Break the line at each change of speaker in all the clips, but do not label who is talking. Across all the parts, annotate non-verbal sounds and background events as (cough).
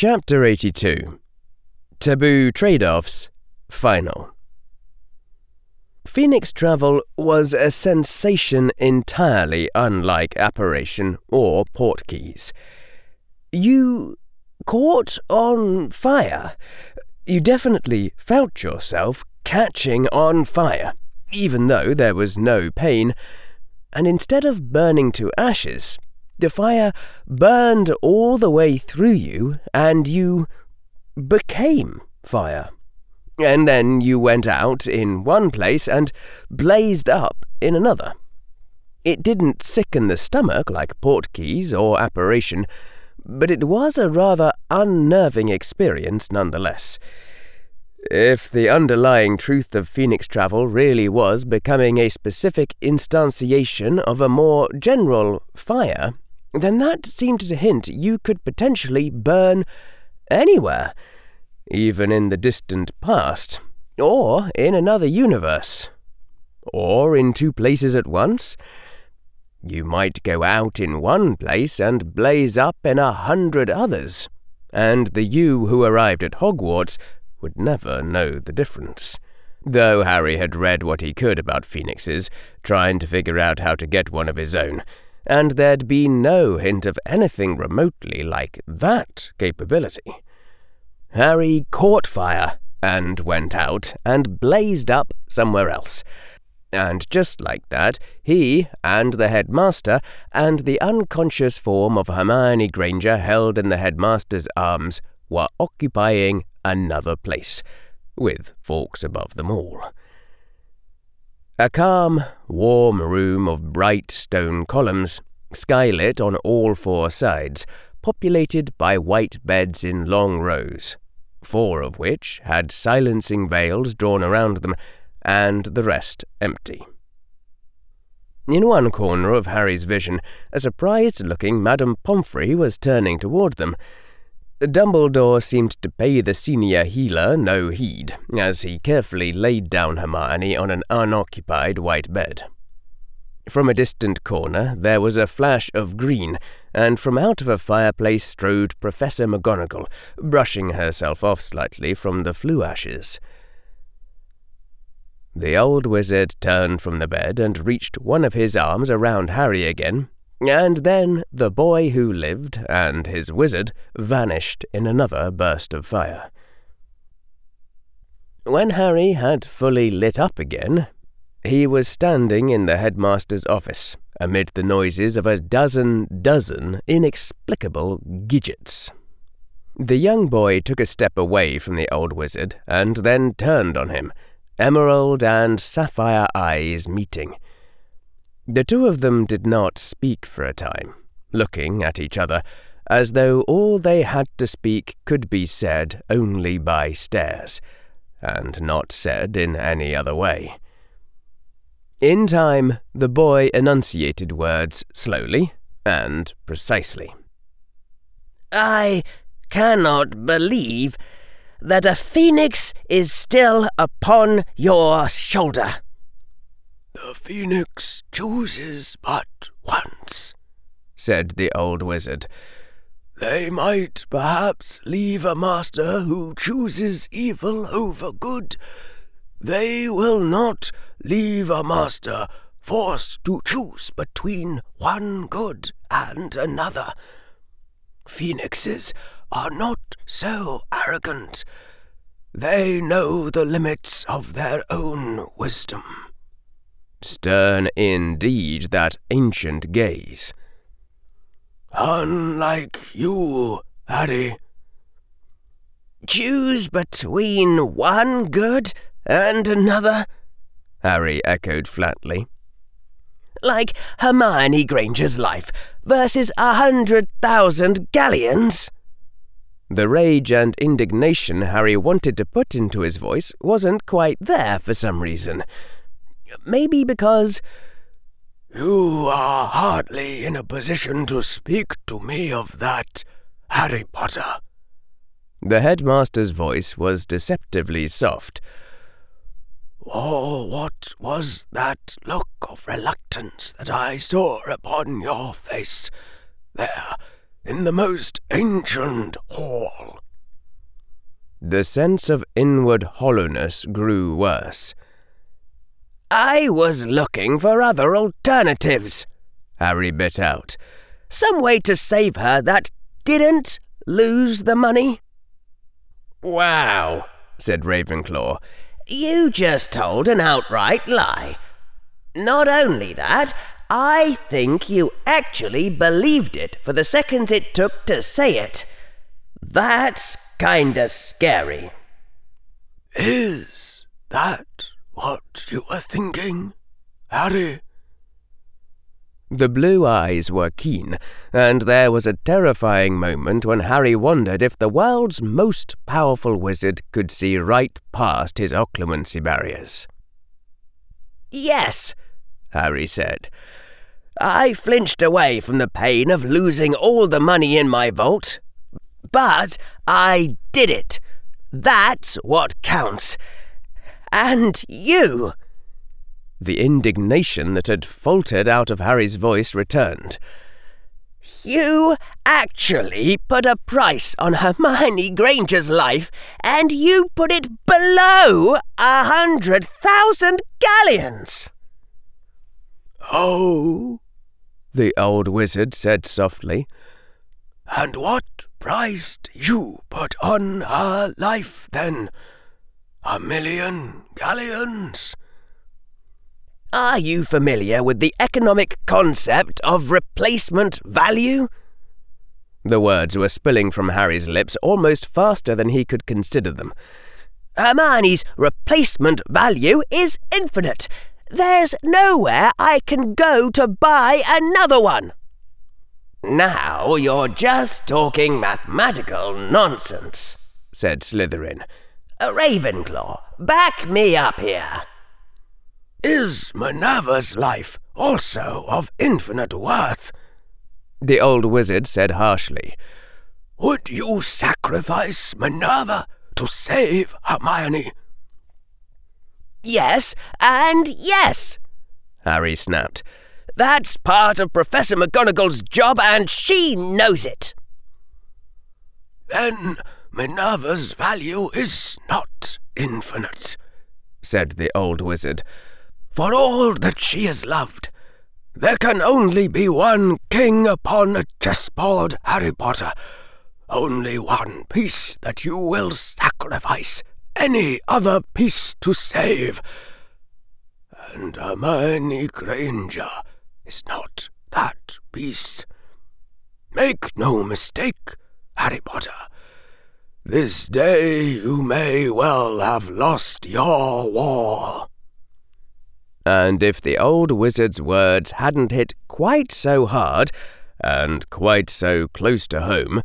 Chapter 82 Taboo Trade Offs Final. Phoenix travel was a sensation entirely unlike apparition or portkeys. You caught on fire. You definitely felt yourself catching on fire, even though there was no pain, and instead of burning to ashes, the fire burned all the way through you, and you became fire. And then you went out in one place and blazed up in another. It didn't sicken the stomach like portkeys or apparition, but it was a rather unnerving experience nonetheless. If the underlying truth of Phoenix travel really was becoming a specific instantiation of a more general fire, then that seemed to hint you could potentially burn anywhere, even in the distant past, or in another universe, or in two places at once. You might go out in one place and blaze up in a hundred others, and the you who arrived at Hogwarts would never know the difference. Though Harry had read what he could about phoenixes, trying to figure out how to get one of his own, and there'd be no hint of anything remotely like that capability. Harry caught fire and went out and blazed up somewhere else. And just like that, he and the headmaster and the unconscious form of Hermione Granger held in the headmaster's arms were occupying another place, with Fawkes above them all. A calm, warm room of bright stone columns, skylit on all four sides, populated by white beds in long rows, four of which had silencing veils drawn around them, and the rest empty. In one corner of Harry's vision, a surprised looking Madame Pomfrey was turning toward them. Dumbledore seemed to pay the senior healer no heed, as he carefully laid down Hermione on an unoccupied white bed. From a distant corner there was a flash of green, and from out of a fireplace strode Professor McGonagall, brushing herself off slightly from the Floo ashes. The old wizard turned from the bed and reached one of his arms around Harry again, and then the boy who lived and his wizard vanished in another burst of fire. When Harry had fully lit up again, he was standing in the headmaster's office, amid the noises of a dozen dozen inexplicable gidgets. The young boy took a step away from the old wizard and then turned on him, emerald and sapphire eyes meeting. The two of them did not speak for a time, looking at each other, as though all they had to speak could be said only by stares, and not said in any other way. In time, the boy enunciated words slowly and precisely.
I cannot believe that a phoenix is still upon your shoulder.
The phoenix chooses but once, said the old wizard. They might perhaps leave a master who chooses evil over good. They will not leave a master forced to choose between one good and another. Phoenixes are not so arrogant. They know the limits of their own wisdom.
Stern indeed that ancient gaze.
Unlike you, Harry.
Choose between one good and another?
Harry echoed flatly.
Like Hermione Granger's life versus a hundred thousand galleons?
The rage and indignation Harry wanted to put into his voice wasn't quite there for some reason. Maybe because.
You are hardly in a position to speak to me of that, Harry Potter.
The headmaster's voice was deceptively soft,
Oh, what was that look of reluctance that I saw upon your face there in the most ancient hall.
The sense of inward hollowness grew worse.
I was looking for other alternatives, Harry bit out. Some way to save her that didn't lose the money.
Wow, said Ravenclaw.
You just told an outright lie. Not only that, I think you actually believed it for the seconds it took to say it. That's kinda scary.
Is that what you were thinking, Harry?
The blue eyes were keen, and there was a terrifying moment when Harry wondered if the world's most powerful wizard could see right past his occlumency barriers.
Yes, Harry said. I flinched away from the pain of losing all the money in my vault. But I did it. That's what counts. And you!
The indignation that had faltered out of Harry's voice returned.
You actually put a price on Hermione Granger's life, and you put it below a hundred thousand galleons.
Oh,
the old wizard said softly.
And what price you put on her life, then? A million galleons?
Are you familiar with the economic concept of replacement value?
The words were spilling from Harry's lips almost faster than he could consider them.
Hermione's replacement value is infinite. There's nowhere I can go to buy another one. Now you're just talking mathematical nonsense, said Slytherin. Ravenclaw, back me up here.
Is Minerva's life also of infinite worth?
The old wizard said harshly.
Would you sacrifice Minerva to save Hermione?
Yes, and yes, Harry snapped. That's part of Professor McGonagall's job, and she knows it.
Then Minerva's value is not infinite, said the old wizard for all that she is loved. There can only be one king upon a chessboard, Harry Potter. Only one piece that you will sacrifice any other piece to save. And Hermione Granger is not that piece. Make no mistake, Harry Potter. This day you may well have lost your war.
And if the old wizard's words hadn't hit quite so hard, and quite so close to home,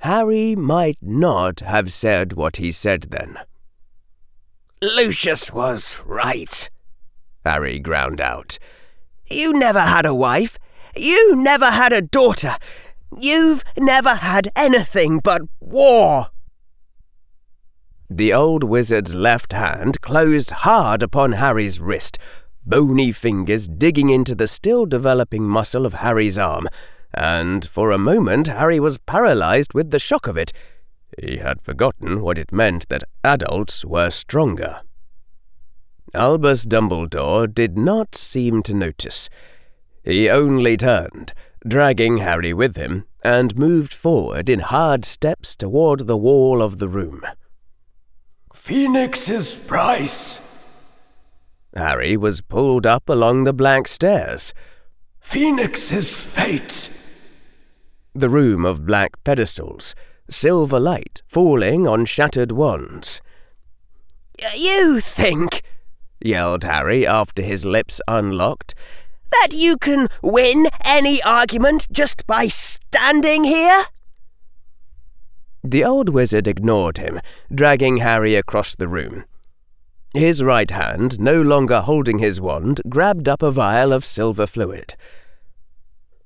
Harry might not have said what he said then.
Lucius was right, Harry ground out. You never had a wife. You never had a daughter. You've never had anything but war.
The old wizard's left hand closed hard upon Harry's wrist, bony fingers digging into the still developing muscle of Harry's arm, and for a moment Harry was paralyzed with the shock of it. He had forgotten what it meant that adults were stronger. Albus Dumbledore did not seem to notice. He only turned, dragging Harry with him, and moved forward in hard steps toward the wall of the room.
Phoenix's price,
Harry was pulled up along the black stairs.
Phoenix's fate!
The room of black pedestals, silver light falling on shattered wands.
You think, yelled Harry after his lips unlocked, that you can win any argument just by standing here?
The old wizard ignored him, dragging Harry across the room. His right hand, no longer holding his wand, grabbed up a vial of silver fluid.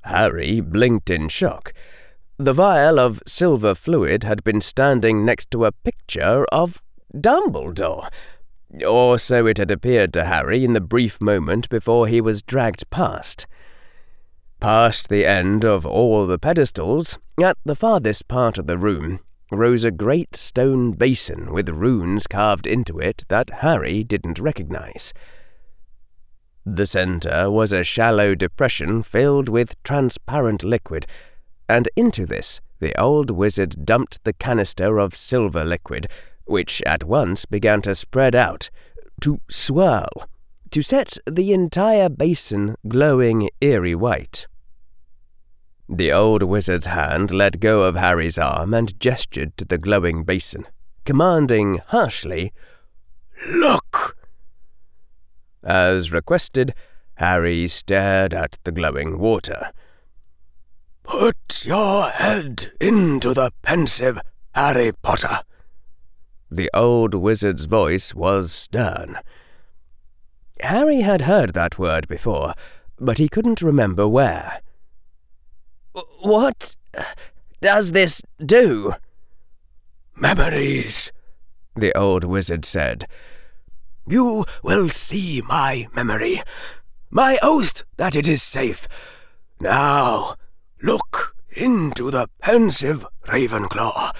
Harry blinked in shock. The vial of silver fluid had been standing next to a picture of Dumbledore. Or so it had appeared to Harry in the brief moment before he was dragged past. Past the end of all the pedestals, at the farthest part of the room, rose a great stone basin with runes carved into it that Harry didn't recognize. The centre was a shallow depression filled with transparent liquid, and into this the old wizard dumped the canister of silver liquid, which at once began to spread out, to swirl, to set the entire basin glowing eerie white. The old wizard's hand let go of Harry's arm and gestured to the glowing basin, commanding harshly, Look! As requested, Harry stared at the glowing water.
Put your head into the Pensieve, Harry Potter.
The old wizard's voice was stern. Harry had heard that word before, but he couldn't remember where.
What does this do?
Memories, the old wizard said. You will see my memory, my oath that it is safe. Now, look into the Pensieve Ravenclaw,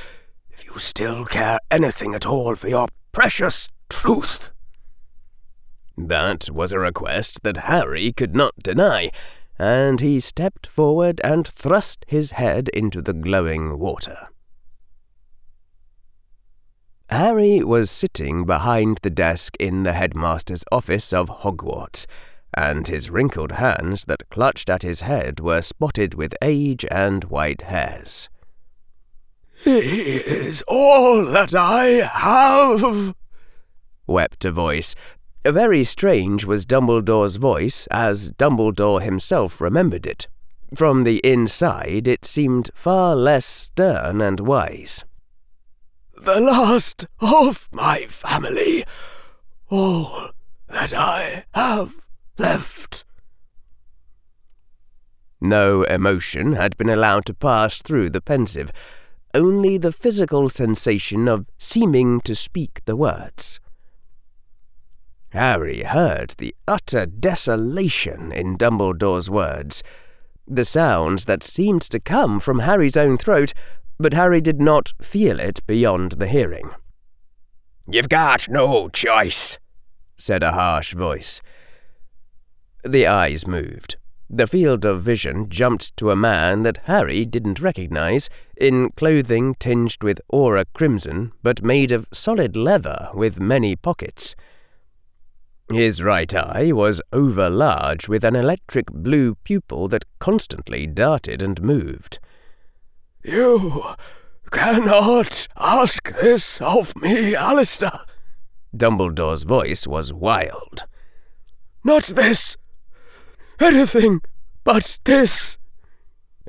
if you still care anything at all for your precious truth.
That was a request that Harry could not deny, and he stepped forward and thrust his head into the glowing water. Harry was sitting behind the desk in the headmaster's office of Hogwarts, and his wrinkled hands that clutched at his head were spotted with age and white hairs.
He is all that I have,
wept a voice very strange was Dumbledore's voice, as Dumbledore himself remembered it. From the inside, it seemed far less stern and wise.
The last of my family, all that I have left.
No emotion had been allowed to pass through the Pensieve, only the physical sensation of seeming to speak the words. Harry heard the utter desolation in Dumbledore's words, the sounds that seemed to come from Harry's own throat, but Harry did not feel it beyond the hearing.
You've got no choice,
said a harsh voice. The eyes moved. The field of vision jumped to a man that Harry didn't recognize, in clothing tinged with Auror crimson, but made of solid leather with many pockets. His right eye was over-large with an electric blue pupil that constantly darted and moved.
You cannot ask this of me, Alastor.
Dumbledore's voice was wild.
Not this. Anything but this.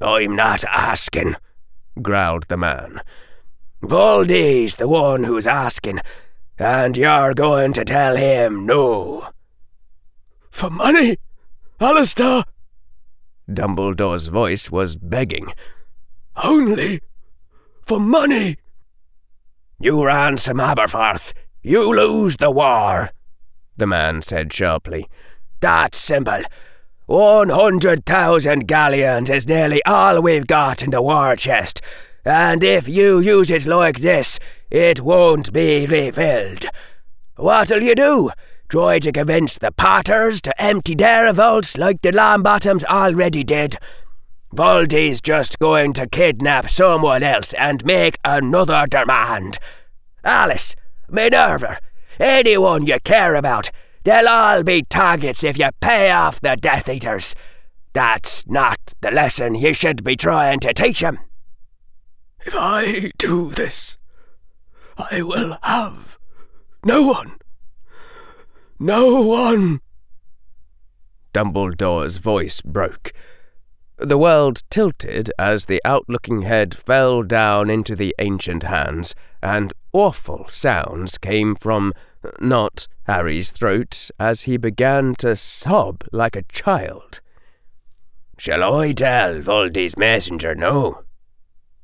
I'm not asking, growled the man.
Voldy's the one who's asking, and you're going to tell him no. For money, Alastor?
Dumbledore's voice was begging.
Only for money.
You ransom Aberforth, you lose the war,
the man said sharply.
That's simple. One hundred thousand galleons is nearly all we've got in the war chest, and if you use it like this, it won't be refilled. What'll you do? Try to convince the Potters to empty their vaults like the Longbottoms already did? Voldy's just going to kidnap someone else and make another demand. Alice, Minerva, anyone you care about, they'll all be targets if you pay off the Death Eaters. That's not the lesson you should be trying to teach 'em.
If I do this, I will have no one. No one.
Dumbledore's voice broke. The world tilted as the outlooking head fell down into the ancient hands, and awful sounds came from not Harry's throat as he began to sob like a child.
Shall I tell Voldy's messenger no?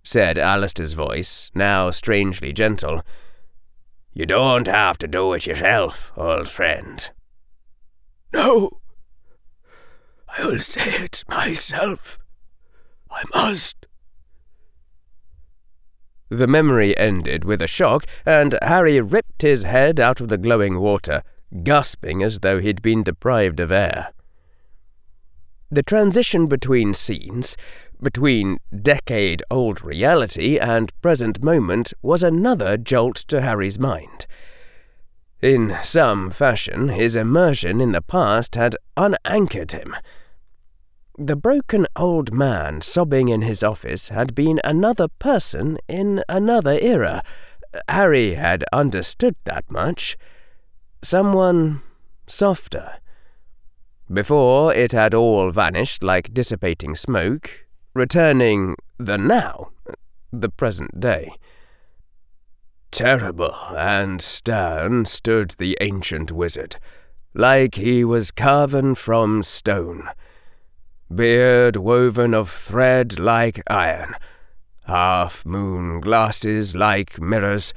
Said Alastor's voice, now strangely gentle.
You don't have to do it yourself, old friend.
No. I'll say it myself. I must.
The memory ended with a shock, and Harry ripped his head out of the glowing water, gasping as though he'd been deprived of air. The transition between scenes, between decade old reality and present moment, was another jolt to Harry's mind. In some fashion, his immersion in the past had unanchored him. The broken old man sobbing in his office had been another person in another era. Harry had understood that much. Someone softer. Before it had all vanished like dissipating smoke, returning the now, the present day. Terrible and stern stood the ancient wizard, like he was carven from stone beard woven of thread like iron, half moon glasses like mirrors,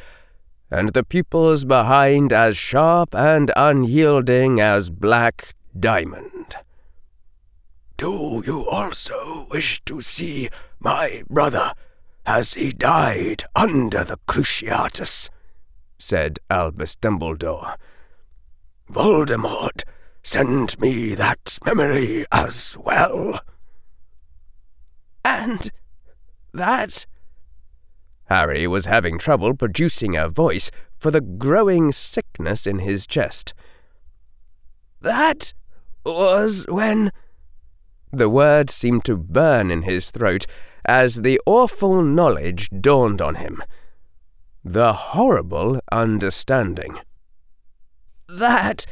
and the pupils behind as sharp and unyielding as black diamond.
Do you also wish to see my brother as he died under the Cruciatus? said Albus Dumbledore. Voldemort Send me that memory as well.
And that?
Harry was having trouble producing a voice for the growing sickness in his chest.
That was when.
The words seemed to burn in his throat as the awful knowledge dawned on him. The horrible understanding.
That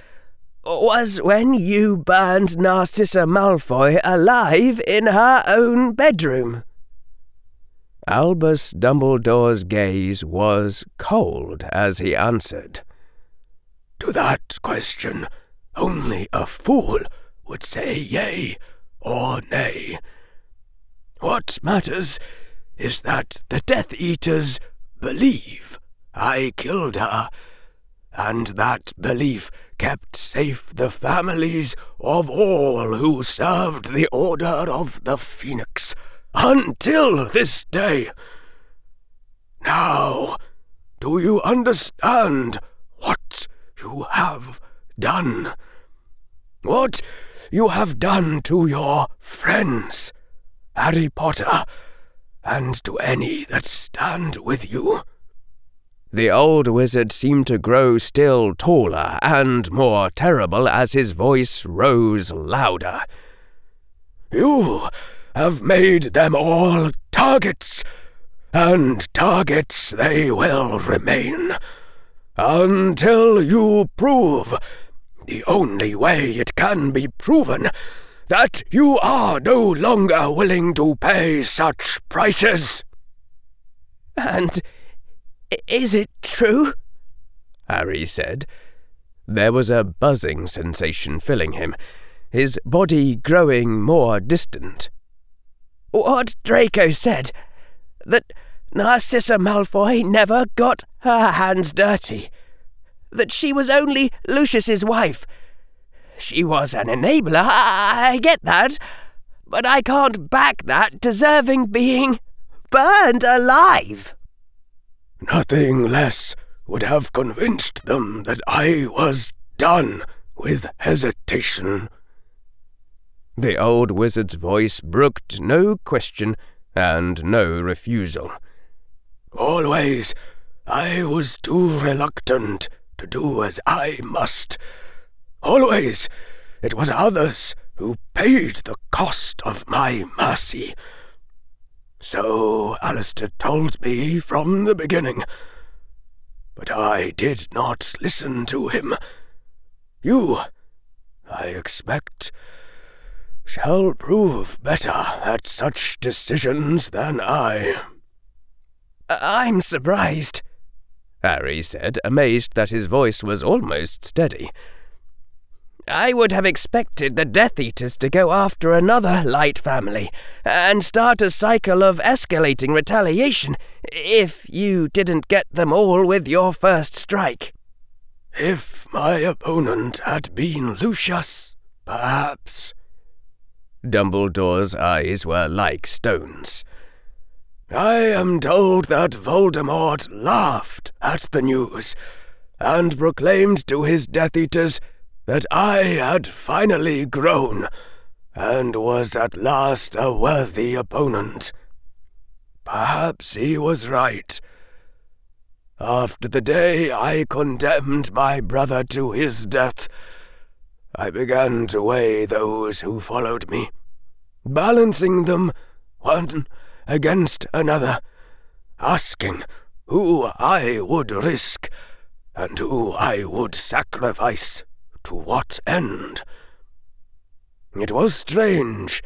was when you burned Narcissa Malfoy alive in her own bedroom.
Albus Dumbledore's gaze was cold as he answered.
To that question, only a fool would say yea or nay. What matters is that the Death Eaters believe I killed her, and that belief kept safe the families of all who served the Order of the Phoenix until this day. Now, do you understand what you have done? What you have done to your friends, Harry Potter, and to any that stand with you?
The old wizard seemed to grow still taller and more terrible as his voice rose louder.
You have made them all targets, and targets they will remain. Until you prove, the only way it can be proven, that you are no longer willing to pay such prices.
And is it true?
Harry said. There was a buzzing sensation filling him, his body growing more distant.
What Draco said, that Narcissa Malfoy never got her hands dirty, that she was only Lucius's wife. She was an enabler, I, I get that, but I can't back that deserving being burned alive.
Nothing less would have convinced them that I was done with hesitation.
The old wizard's voice brooked no question and no refusal.
Always, I was too reluctant to do as I must. Always, it was others who paid the cost of my mercy. So Alastor told me from the beginning. But I did not listen to him. You, I expect, shall prove better at such decisions than I.
I'm surprised,
Harry said, amazed that his voice was almost steady.
I would have expected the Death Eaters to go after another light family and start a cycle of escalating retaliation if you didn't get them all with your first strike.
If my opponent had been Lucius, perhaps.
Dumbledore's eyes were like stones.
I am told that Voldemort laughed at the news and proclaimed to his Death Eaters that I had finally grown and was at last a worthy opponent. Perhaps he was right. After the day I condemned my brother to his death, I began to weigh those who followed me, balancing them one against another, asking who I would risk and who I would sacrifice to what end. It was strange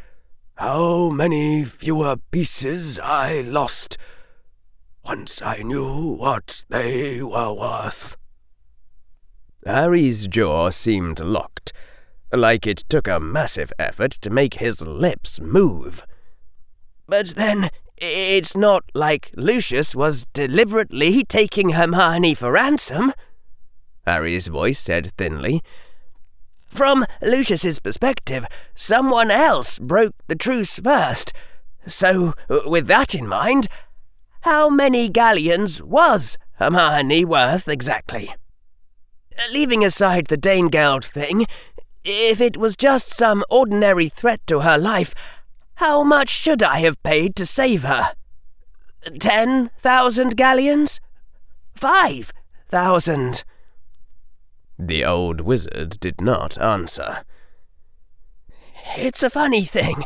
how many fewer pieces I lost once I knew what they were worth.
Harry's jaw seemed locked, like it took a massive effort to make his lips move.
But then, it's not like Lucius was deliberately taking Hermione for ransom, Harry's voice said thinly. From Lucius's perspective, someone else broke the truce first. So, with that in mind, how many galleons was Hermione worth exactly? Leaving aside the Danegeld thing, if it was just some ordinary threat to her life, how much should I have paid to save her? Ten thousand galleons? Five thousand?
The old wizard did not answer.
It's a funny thing,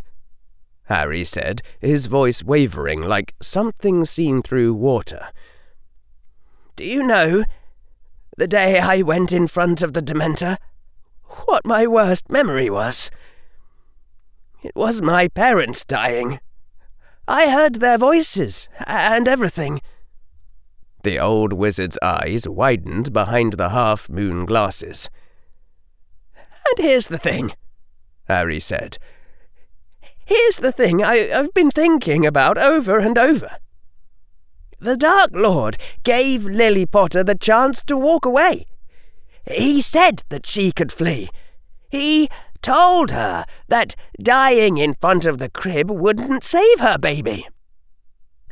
Harry said, his voice wavering like something seen through water. Do you know, the day I went in front of the Dementor, what my worst memory was? It was my parents dying. I heard their voices and everything.
The old wizard's eyes widened behind the half moon glasses.
And here's the thing, Harry said. Here's the thing I, I've been thinking about over and over. The Dark Lord gave Lily Potter the chance to walk away. He said that she could flee. He told her that dying in front of the crib wouldn't save her baby.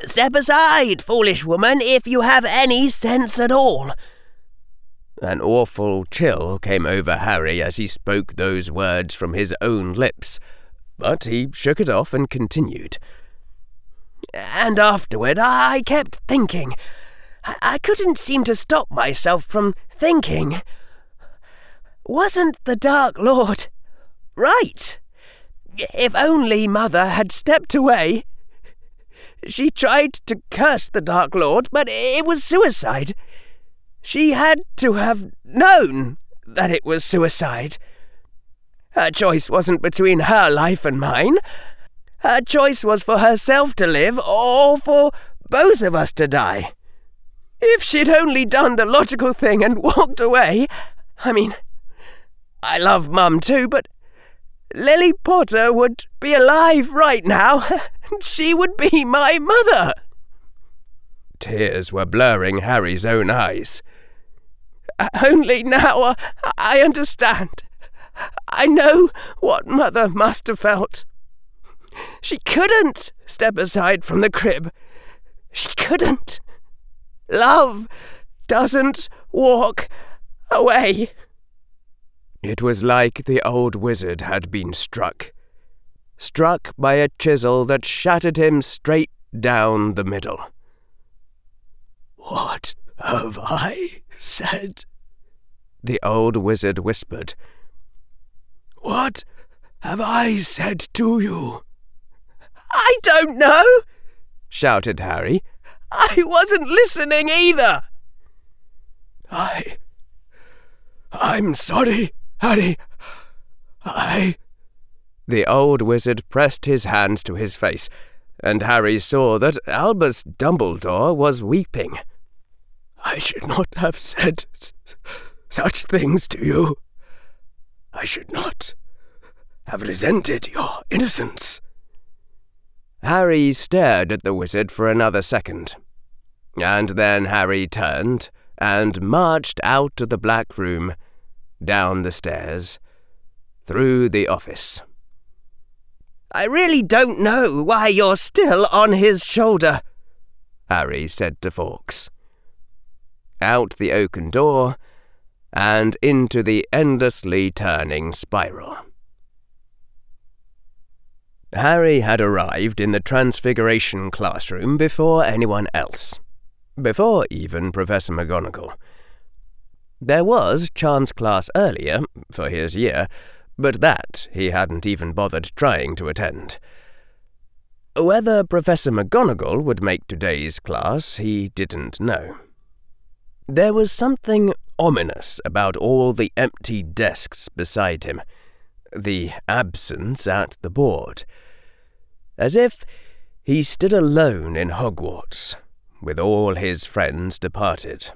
Step aside, foolish woman, if you have any sense at all.
An awful chill came over Harry as he spoke those words from his own lips, but he shook it off and continued.
And afterward, I kept thinking. I couldn't seem to stop myself from thinking. Wasn't the Dark Lord right? If only Mother had stepped away she tried to curse the Dark Lord, but it was suicide. She had to have known that it was suicide. Her choice wasn't between her life and mine. Her choice was for herself to live or for both of us to die. If she'd only done the logical thing and walked away, I mean, I love Mum too, but Lily Potter would be alive right now. And (laughs) she would be my mother.
Tears were blurring Harry's own eyes. (laughs)
Only now uh, I understand. I know what Mother must have felt. She couldn't step aside from the crib. She couldn't. Love doesn't walk away.
It was like the old wizard had been struck. Struck by a chisel that shattered him straight down the middle.
What have I said?
The old wizard whispered.
What have I said to you?
I don't know,
shouted Harry.
I wasn't listening either.
I. I'm sorry, Harry, I.
The old wizard pressed his hands to his face, and Harry saw that Albus Dumbledore was weeping.
I should not have said such things to you. I should not have resented your innocence.
Harry stared at the wizard for another second, and then Harry turned and marched out of the black room down the stairs, through the office.
I really don't know why you're still on his shoulder, Harry said to Fawkes.
Out the oaken door, and into the endlessly turning spiral. Harry had arrived in the Transfiguration classroom before anyone else, before even Professor McGonagall. There was Charms class earlier, for his year, but that he hadn't even bothered trying to attend. Whether Professor McGonagall would make today's class, he didn't know. There was something ominous about all the empty desks beside him, the absence at the board. As if he stood alone in Hogwarts, with all his friends departed.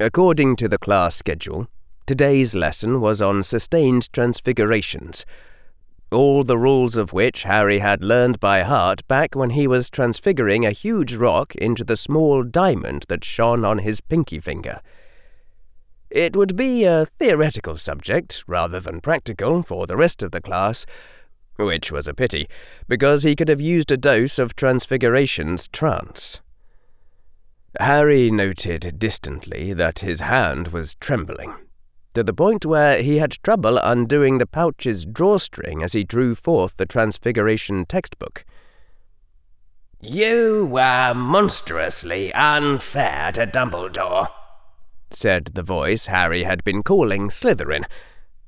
According to the class schedule, today's lesson was on sustained transfigurations, all the rules of which Harry had learned by heart back when he was transfiguring a huge rock into the small diamond that shone on his pinky finger. It would be a theoretical subject rather than practical for the rest of the class, which was a pity, because he could have used a dose of Transfiguration's trance. Harry noted distantly that his hand was trembling to the point where he had trouble undoing the pouch's drawstring as he drew forth the Transfiguration textbook.
You were monstrously unfair to Dumbledore, said the voice Harry had been calling Slytherin,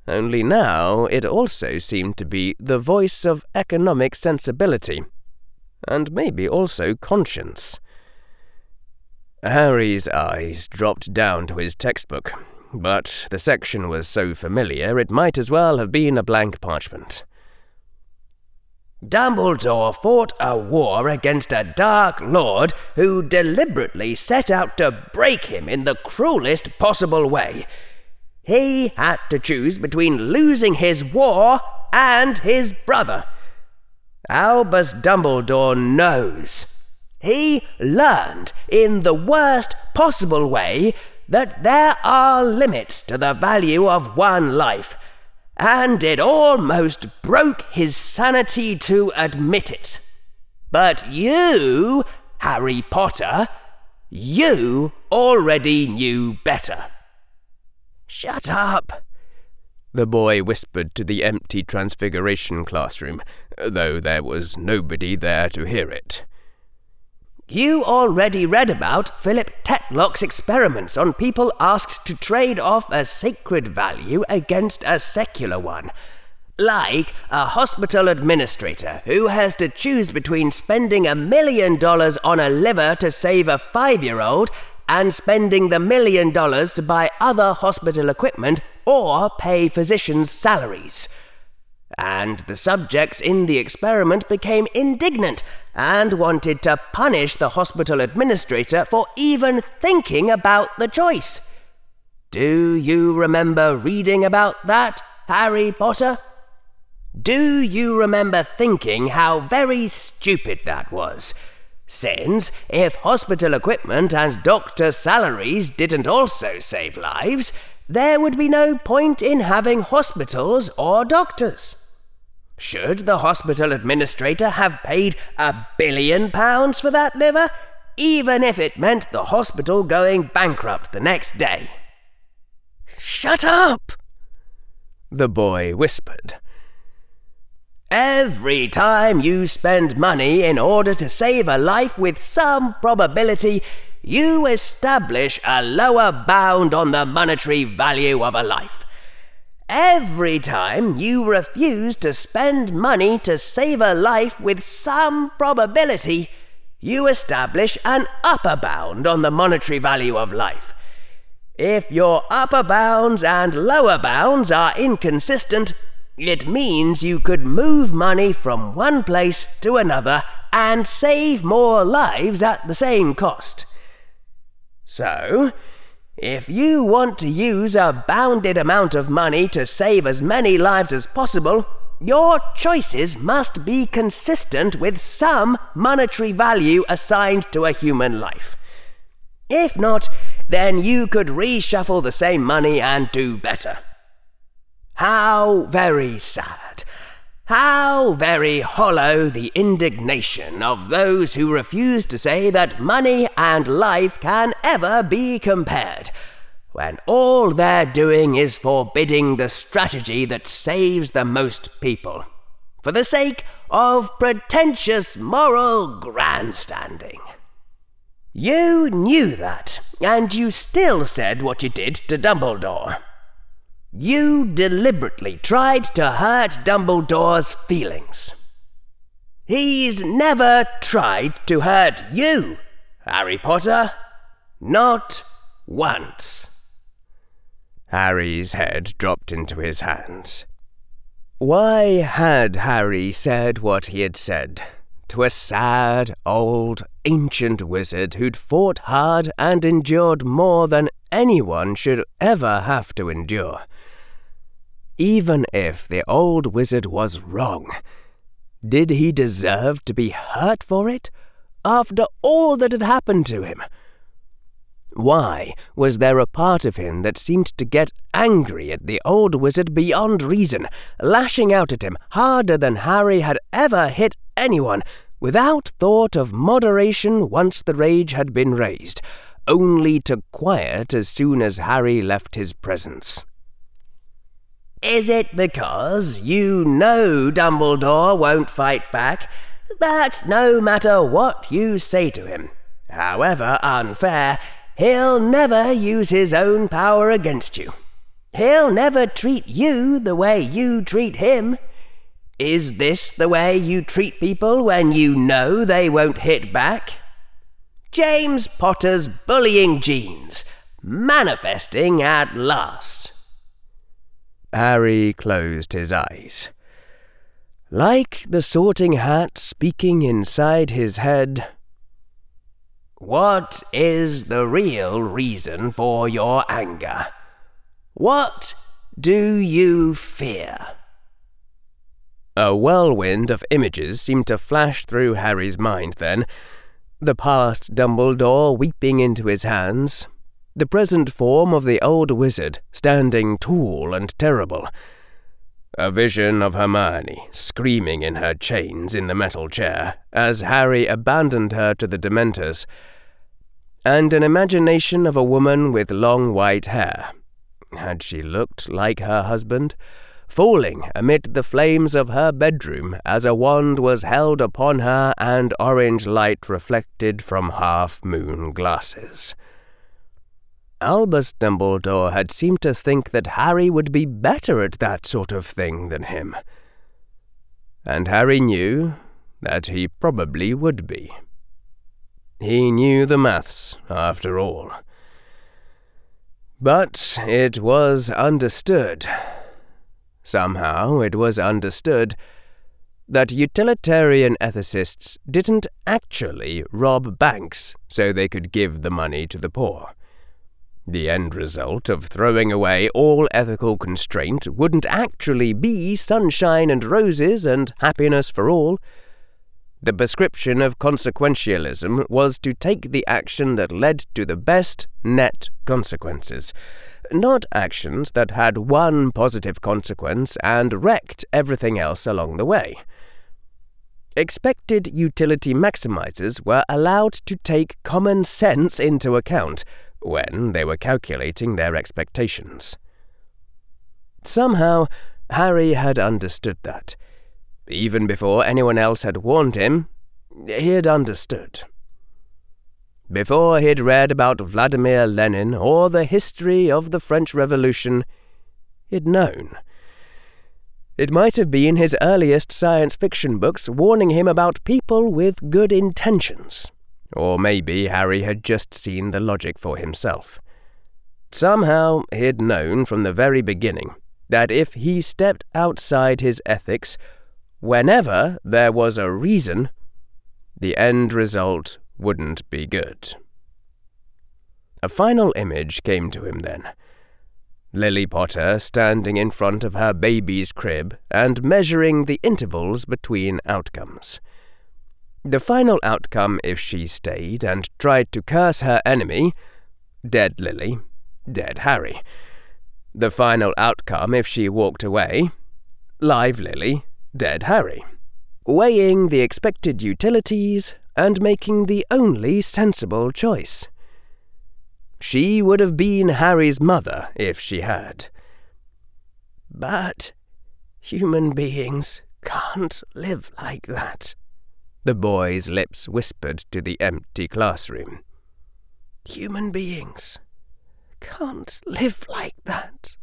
only now it also seemed to be the voice of economic sensibility, and maybe also conscience. Harry's eyes dropped down to his textbook, but the section was so familiar it might as well have been a blank parchment. Dumbledore fought a war against a Dark Lord who deliberately set out to break him in the cruelest possible way. He had to choose between losing his war and his brother. Albus Dumbledore knows. He learned in the worst possible way that there are limits to the value of one life, and it almost broke his sanity to admit it. But you, Harry Potter, you already knew better. Shut up, the boy whispered to the empty Transfiguration classroom, though there was nobody there to hear it. You already read about Philip Tetlock's experiments on people asked to trade off a sacred value against a secular one. Like a hospital administrator who has to choose between spending a million dollars on a liver to save a five year old and spending the million dollars to buy other hospital equipment or pay physicians' salaries. And the subjects in the experiment became indignant and wanted to punish the hospital administrator for even thinking about the choice. Do you remember reading about that, Harry Potter? Do you remember thinking how very stupid that was? Since if hospital equipment and doctor salaries didn't also save lives, there would be no point in having hospitals or doctors. Should the hospital administrator have paid a billion pounds for that liver, even if it meant the hospital going bankrupt the next day? Shut up! The boy whispered. Every time you spend money in order to save a life with some probability, you establish a lower bound on the monetary value of a life. Every time you refuse to spend money to save a life with some probability, you establish an upper bound on the monetary value of life. If your upper bounds and lower bounds are inconsistent, it means you could move money from one place to another and save more lives at the same cost. So, if you want to use a bounded amount of money to save as many lives as possible, your choices must be consistent with some monetary value assigned to a human life. If not, then you could reshuffle the same money and do better. How very sad. How very hollow the indignation of those who refuse to say that money and life can ever be compared, when all they're doing is forbidding the strategy that saves the most people, for the sake of pretentious moral grandstanding. You knew that, and you still said what you did to Dumbledore. You deliberately tried to hurt Dumbledore's feelings. He's never tried to hurt you, Harry Potter. Not once.
Harry's head dropped into his hands. Why had Harry said what he had said to a sad, old, ancient wizard who'd fought hard and endured more than anyone should ever have to endure? Even if the old wizard was wrong, did he deserve to be hurt for it after all that had happened to him? Why was there a part of him that seemed to get angry at the old wizard beyond reason, lashing out at him harder than Harry had ever hit anyone, without thought of moderation once the rage had been raised, only to quiet as soon as Harry left his presence?
Is it because you know Dumbledore won't fight back that no matter what you say to him, however unfair, he'll never use his own power against you? He'll never treat you the way you treat him. Is this the way you treat people when you know they won't hit back? James Potter's bullying genes, manifesting at last.
Harry closed his eyes. Like the sorting hat speaking inside his head,
What is the real reason for your anger? What do you fear?
A whirlwind of images seemed to flash through Harry's mind then. The past Dumbledore weeping into his hands, the present form of the old wizard, standing tall and terrible. A vision of Hermione screaming in her chains in the metal chair as Harry abandoned her to the Dementors, and an imagination of a woman with long white hair. Had she looked like her husband? falling amid the flames of her bedroom as a wand was held upon her and orange light reflected from half moon glasses. Albus Dumbledore had seemed to think that Harry would be better at that sort of thing than him. And Harry knew that he probably would be. He knew the maths, after all. But it was understood. Somehow it was understood that utilitarian ethicists didn't actually rob banks so they could give the money to the poor. The end result of throwing away all ethical constraint wouldn't actually be sunshine and roses and happiness for all. The prescription of consequentialism was to take the action that led to the best net consequences, not actions that had one positive consequence and wrecked everything else along the way. Expected utility maximizers were allowed to take common sense into account when they were calculating their expectations. Somehow, Harry had understood that. Even before anyone else had warned him, he had understood. Before he'd read about Vladimir Lenin or the history of the French Revolution, he'd known. It might have been his earliest science fiction books warning him about people with good intentions. Or maybe Harry had just seen the logic for himself. Somehow he'd known from the very beginning that if he stepped outside his ethics, whenever there was a reason, the end result wouldn't be good. A final image came to him then. Lily Potter standing in front of her baby's crib and measuring the intervals between outcomes. The final outcome if she stayed and tried to curse her enemy dead Lily, dead Harry. The final outcome if she walked away live Lily, dead Harry, weighing the expected utilities and making the only sensible choice. She would have been Harry's mother if she had. But human beings can't live like that, the boy's lips whispered to the empty classroom. Human beings can't live like that.